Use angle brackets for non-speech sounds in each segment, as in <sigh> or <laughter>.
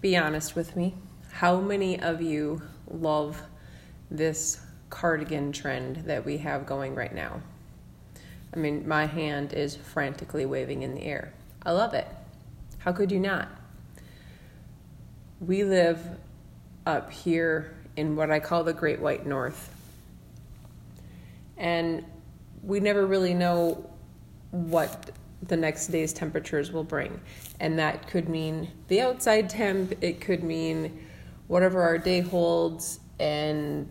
be honest with me. How many of you love this cardigan trend that we have going right now? I mean, my hand is frantically waving in the air. I love it. How could you not? We live up here in what I call the Great White North. And we never really know what the next day's temperatures will bring. And that could mean the outside temp, it could mean whatever our day holds, and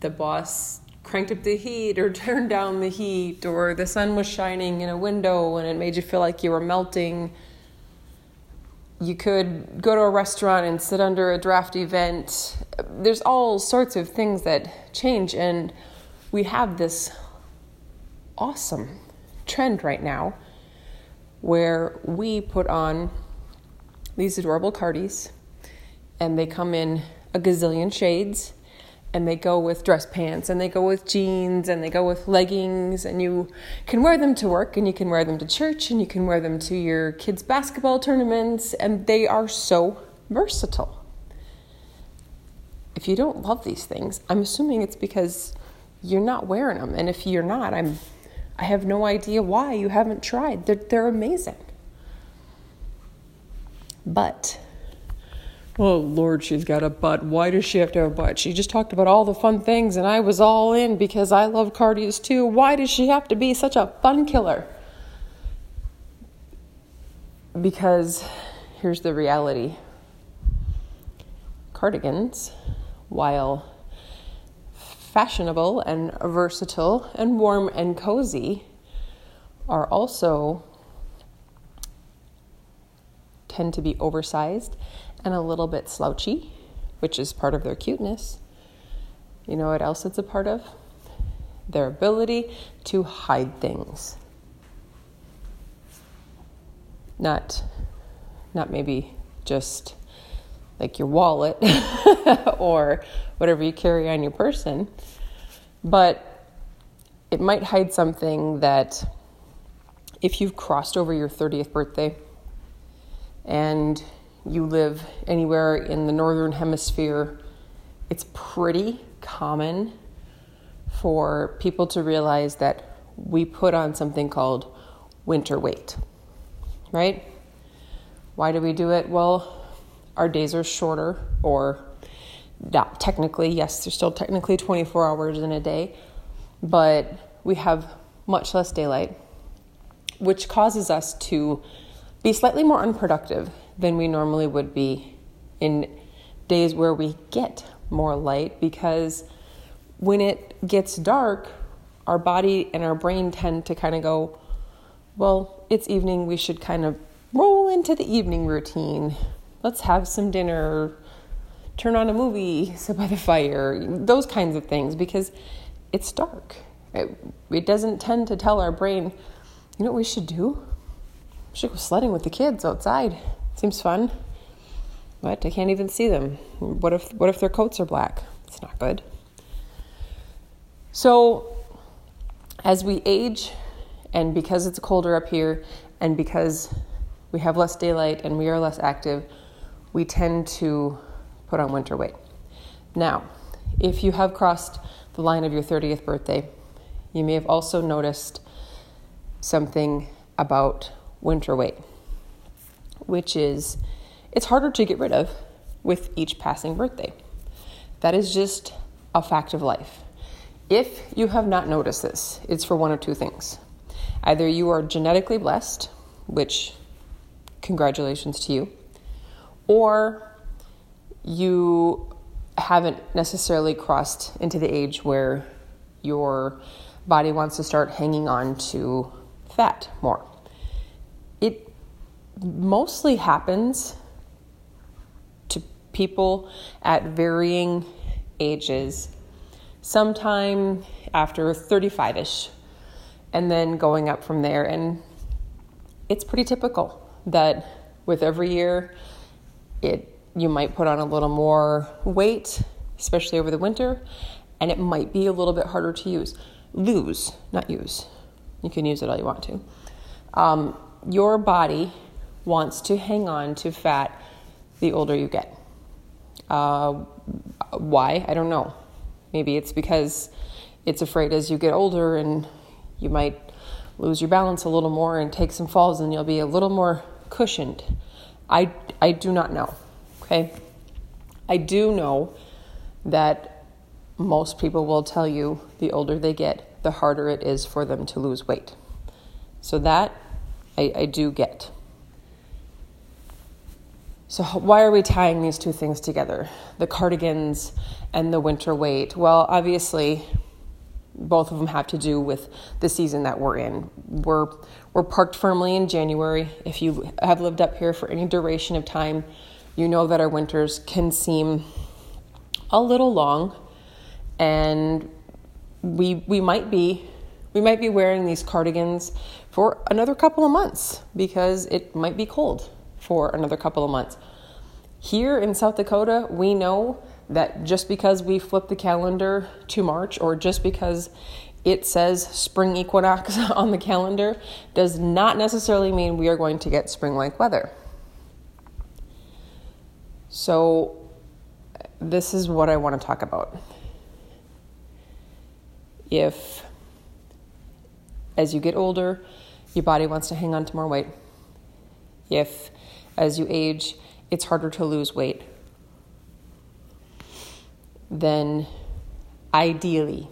the boss cranked up the heat or <laughs> turned down the heat, or the sun was shining in a window and it made you feel like you were melting. You could go to a restaurant and sit under a drafty vent. There's all sorts of things that change, and we have this awesome trend right now where we put on these adorable cardies and they come in a gazillion shades and they go with dress pants and they go with jeans and they go with leggings and you can wear them to work and you can wear them to church and you can wear them to your kids basketball tournaments and they are so versatile. If you don't love these things i'm assuming it's because you're not wearing them and if you're not i'm I have no idea why you haven't tried. They're, they're amazing. But, oh Lord, she's got a butt. Why does she have to have a butt? She just talked about all the fun things, and I was all in because I love cardies too. Why does she have to be such a fun killer? Because here's the reality cardigans, while fashionable and versatile and warm and cozy are also tend to be oversized and a little bit slouchy, which is part of their cuteness. You know what else it's a part of? Their ability to hide things. Not not maybe just like your wallet <laughs> or whatever you carry on your person, but it might hide something that if you've crossed over your 30th birthday and you live anywhere in the northern hemisphere, it's pretty common for people to realize that we put on something called winter weight, right? Why do we do it? Well, our days are shorter, or not technically, yes, there's still technically 24 hours in a day, but we have much less daylight, which causes us to be slightly more unproductive than we normally would be in days where we get more light because when it gets dark, our body and our brain tend to kind of go, well, it's evening, we should kind of roll into the evening routine let's have some dinner, turn on a movie, <laughs> sit by the fire, those kinds of things, because it's dark. It, it doesn't tend to tell our brain, you know what we should do? We should go sledding with the kids outside. Seems fun. But I can't even see them. What if what if their coats are black? It's not good. So as we age and because it's colder up here and because we have less daylight and we are less active, we tend to put on winter weight. Now, if you have crossed the line of your 30th birthday, you may have also noticed something about winter weight, which is it's harder to get rid of with each passing birthday. That is just a fact of life. If you have not noticed this, it's for one of two things. Either you are genetically blessed, which congratulations to you, or you haven't necessarily crossed into the age where your body wants to start hanging on to fat more. It mostly happens to people at varying ages, sometime after 35 ish, and then going up from there. And it's pretty typical that with every year, it you might put on a little more weight, especially over the winter, and it might be a little bit harder to use. Lose, not use. You can use it all you want to. Um, your body wants to hang on to fat the older you get. Uh, why? I don't know. Maybe it's because it's afraid as you get older and you might lose your balance a little more and take some falls and you'll be a little more cushioned. I, I do not know. Okay? I do know that most people will tell you the older they get, the harder it is for them to lose weight. So that I, I do get. So, why are we tying these two things together? The cardigans and the winter weight? Well, obviously, both of them have to do with the season that we're in. We're, we're parked firmly in January. If you have lived up here for any duration of time, you know that our winters can seem a little long and we we might be we might be wearing these cardigans for another couple of months because it might be cold for another couple of months. Here in South Dakota, we know that just because we flip the calendar to March or just because it says spring equinox <laughs> on the calendar does not necessarily mean we are going to get spring like weather. So, this is what I want to talk about. If, as you get older, your body wants to hang on to more weight, if, as you age, it's harder to lose weight, then ideally,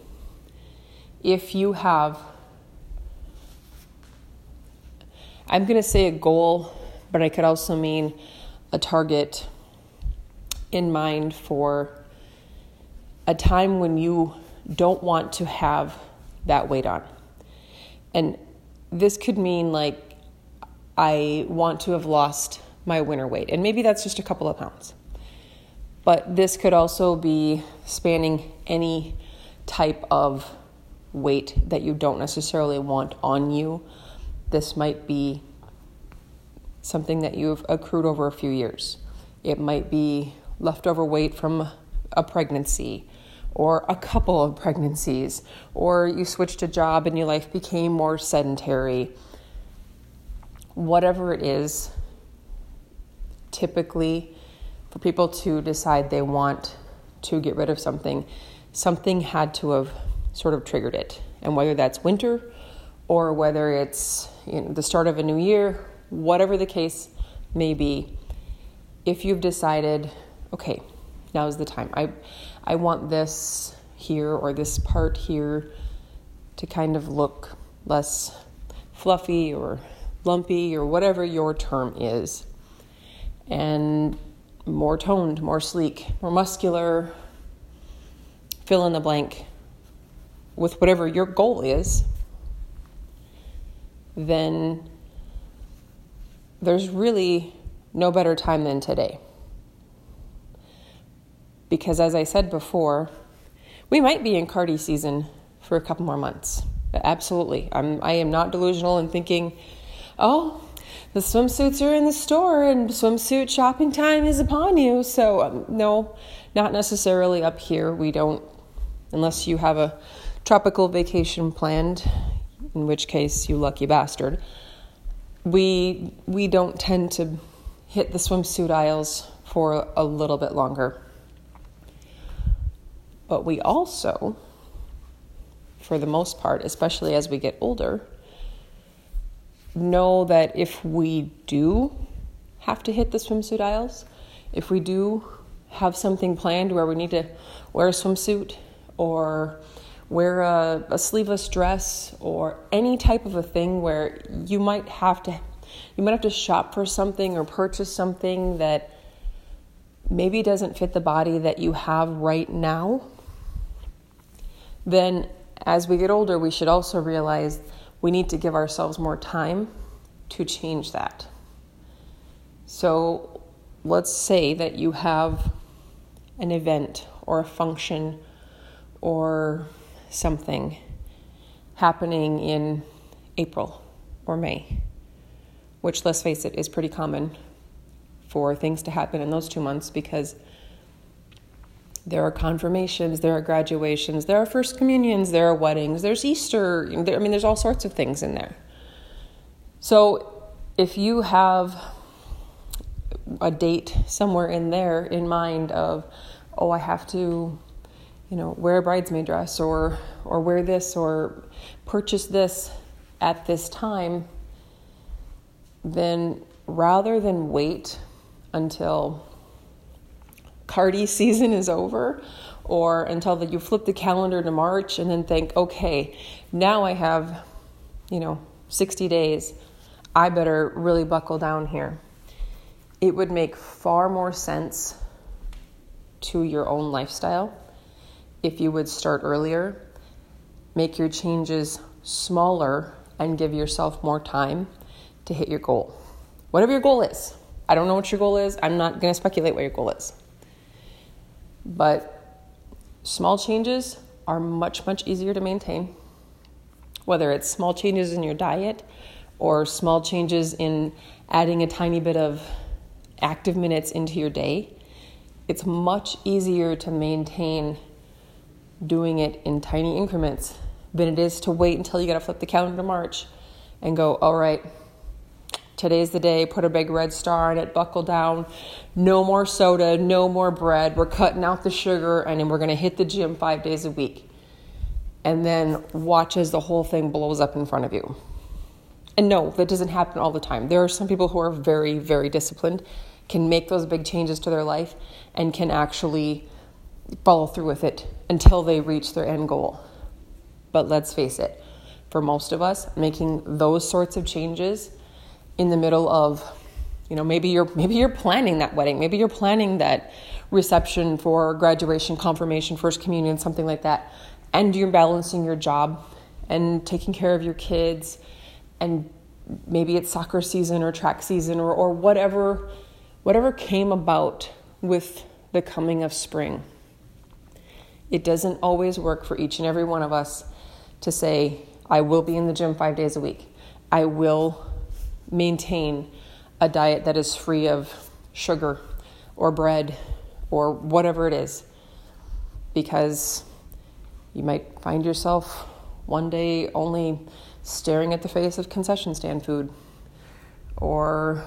if you have, I'm going to say a goal, but I could also mean a target in mind for a time when you don't want to have that weight on. And this could mean like, I want to have lost my winter weight, and maybe that's just a couple of pounds. But this could also be spanning any type of weight that you don't necessarily want on you. This might be something that you've accrued over a few years. It might be leftover weight from a pregnancy or a couple of pregnancies, or you switched a job and your life became more sedentary. Whatever it is, typically for people to decide they want to get rid of something, something had to have sort of triggered it. And whether that's winter or whether it's you know, the start of a new year, whatever the case may be, if you've decided okay, now's the time. I, I want this here or this part here to kind of look less fluffy or lumpy or whatever your term is, and more toned, more sleek, more muscular, fill in the blank with whatever your goal is, then there's really no better time than today because, as I said before, we might be in Cardi season for a couple more months. Absolutely. I'm, I am not delusional in thinking, oh, the swimsuits are in the store and swimsuit shopping time is upon you. So, um, no, not necessarily up here. We don't, unless you have a tropical vacation planned, in which case, you lucky bastard. We, we don't tend to hit the swimsuit aisles for a little bit longer. But we also, for the most part, especially as we get older, know that if we do have to hit the swimsuit aisles, if we do have something planned where we need to wear a swimsuit or wear a, a, sleeveless dress or any type of a thing where you might have to you might have to shop for something or purchase something that maybe doesn't fit the body that you have right now then as we get older, we should also realize we need to give ourselves more time to change that. So let's say that you have an event or a function or something happening in April or May, which, let's face it, is pretty common for things to happen in those two months because there are confirmations, there are graduations, there are first communions, there are weddings, there's Easter. I mean, there's all sorts of things in there. So if you have a date somewhere in there in mind of, oh, I have to, you know, wear a bridesmaid dress or or wear this or purchase this at this time, then rather than wait until Cardi <laughs> season is over or until the, you flip the calendar to March and then think, okay, now I have, you know, 60 days. I better really buckle down here. It would make far more sense to your own lifestyle if you would start earlier, make your changes smaller, and give yourself more time to hit your goal. Whatever your goal is. I don't know what your goal is. I'm not going to speculate what your goal is. But small changes are much, much easier to maintain. Whether it's small changes in your diet or small changes in adding a tiny bit of active minutes into your day, it's much easier to maintain doing it in tiny increments than it is to wait until you got to flip the calendar to March and go, all right, today's the day, put a big red star on it, buckle down, no more soda, no more bread, we're cutting out the sugar, and we're going to hit the gym five days a week. And then watch as the whole thing blows up in front of you. And no, that doesn't happen all the time. There are some people who are very, very disciplined, can make those big changes to their life, and can actually follow through with it until they reach their end goal. But let's face it, for most of us, making those sorts of changes in the middle of, you know, maybe you're maybe you're planning that wedding, maybe you're planning that reception for graduation, confirmation, first communion, something like that, and you're balancing your job and taking care of your kids and maybe it's soccer season or track season or, or whatever whatever came about with the coming of spring. It doesn't always work for each and every one of us to say, I will be in the gym five days a week. I will maintain a diet that is free of sugar or bread or whatever it is. Because you might find yourself one day only staring at the face of concession stand food or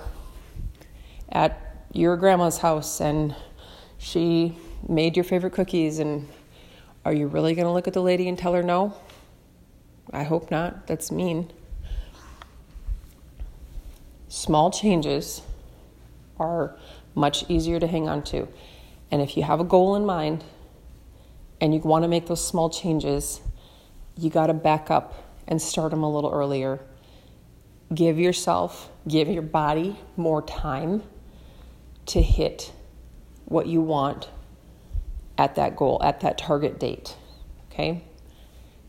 at your grandma's house and she made your favorite cookies and are you really going to look at the lady and tell her no? I hope not. That's mean. Small changes are much easier to hang on to. And if you have a goal in mind and you want to make those small changes, you got to back up and start them a little earlier. Give yourself, give your body more time to hit what you want at that goal, at that target date. Okay?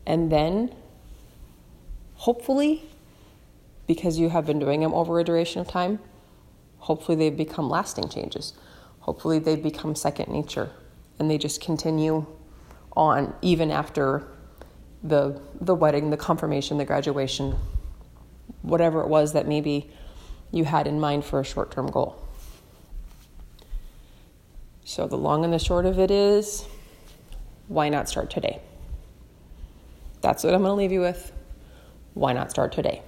And then, hopefully, because you have been doing them over a duration of time, hopefully they've become lasting changes. Hopefully they've become second nature and they just continue on even after the the wedding, the confirmation, the graduation, whatever it was that maybe you had in mind for a short-term goal. So the long and the short of it is why not start today? That's what I'm going to leave you with. Why not start today?